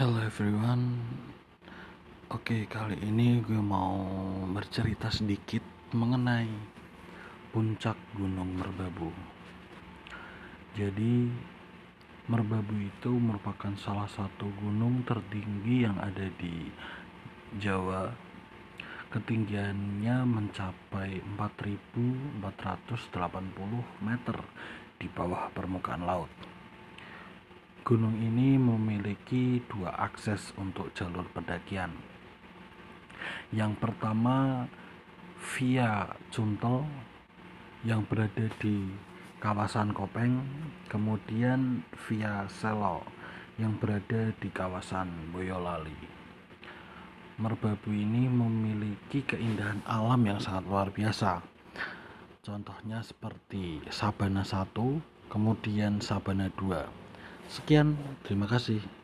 Hello everyone. Oke kali ini gue mau bercerita sedikit mengenai puncak gunung Merbabu. Jadi Merbabu itu merupakan salah satu gunung tertinggi yang ada di Jawa. Ketinggiannya mencapai 4480 meter di bawah permukaan laut. Gunung ini memiliki dua akses untuk jalur pendakian. Yang pertama via Cuntel yang berada di kawasan Kopeng, kemudian via Selo yang berada di kawasan Boyolali. Merbabu ini memiliki keindahan alam yang sangat luar biasa. Contohnya seperti Sabana 1, kemudian Sabana 2 Sekian, terima kasih.